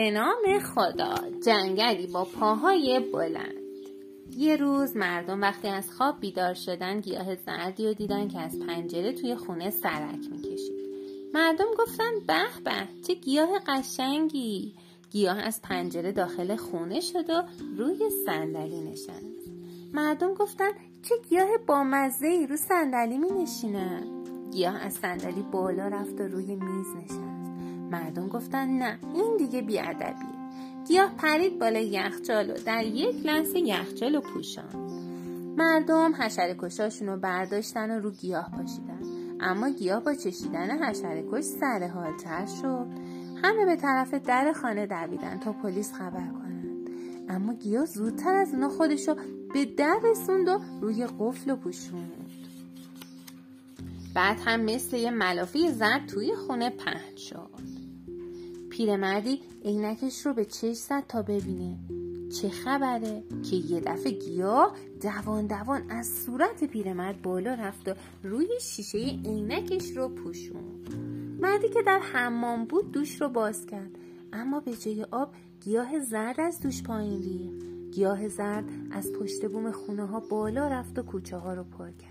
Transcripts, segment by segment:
به نام خدا جنگلی با پاهای بلند. یه روز مردم وقتی از خواب بیدار شدن گیاه زردی رو دیدن که از پنجره توی خونه سرک می‌کشید. مردم گفتن به به چه گیاه قشنگی. گیاه از پنجره داخل خونه شد و روی صندلی نشست. مردم گفتن چه گیاه بامزه ای رو صندلی می نشینه گیاه از صندلی بالا رفت و روی میز نشست. مردم گفتن نه این دیگه بیادبیه. گیاه پرید بالای یخچال و در یک لحظه یخچال و پوشان مردم حشره کشاشون رو برداشتن و رو گیاه پاشیدن. اما گیاه با چشیدن حشره کش سر حالتر شد. همه به طرف در خانه دویدن تا پلیس خبر کنند. اما گیاه زودتر از اونا خودشو به در رسوند و روی قفل و پوشوند. بعد هم مثل یه ملافی زد توی خونه پهن شد. پیرمردی عینکش رو به چش زد تا ببینه. چه خبره که یه دفعه گیاه دوان دوان از صورت پیرمرد بالا رفت و روی شیشه عینکش رو پوشوند. مردی که در حمام بود دوش رو باز کرد. اما به جای آب گیاه زرد از دوش پایین ریخت. گیاه زرد از پشت بوم خونه ها بالا رفت و کوچه ها رو پر کرد.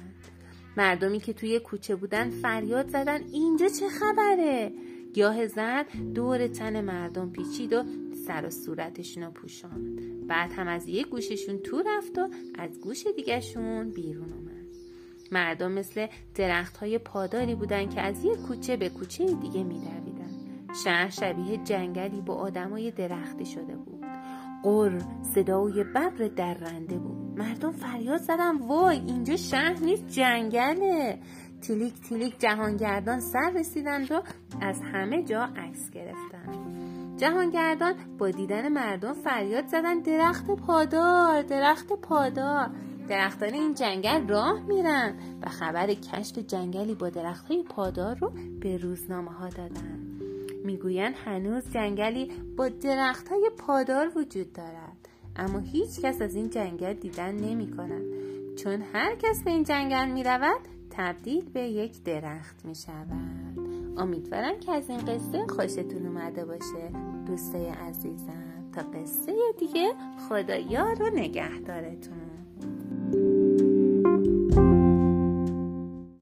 مردمی که توی کوچه بودن فریاد زدن اینجا چه خبره؟ گیاه زرد دور تن مردم پیچید و سر و صورتشون رو پوشاند. بعد هم از یک گوششون تو رفت و از گوش دیگهشون بیرون اومد. مردم مثل درخت های پاداری بودن که از یک کوچه به کوچه دیگه میدویدن. شهر شبیه جنگلی با آدمای درختی شده بود. قر صدای ببر درنده بود. مردم فریاد زدن وای اینجا شهر نیست جنگله. تیلیک تیلیک جهانگردان سر رسیدند و از همه جا عکس گرفتن. جهانگردان با دیدن مردم فریاد زدن درخت پادار درخت پادار. درختان این جنگل راه میرن و خبر کشف جنگلی با درختهای پادار رو به روزنامه ها دادن. می‌گویند هنوز جنگلی با درختهای پادار وجود دارد اما هیچ کس از این جنگل دیدن نمی کند چون هر کس به این جنگل می رود تبدیل به یک درخت می شود امیدوارم که از این قصه خوشتون اومده باشه. دوستای عزیزم تا قصه دیگه خدا یار و نگهدارتون.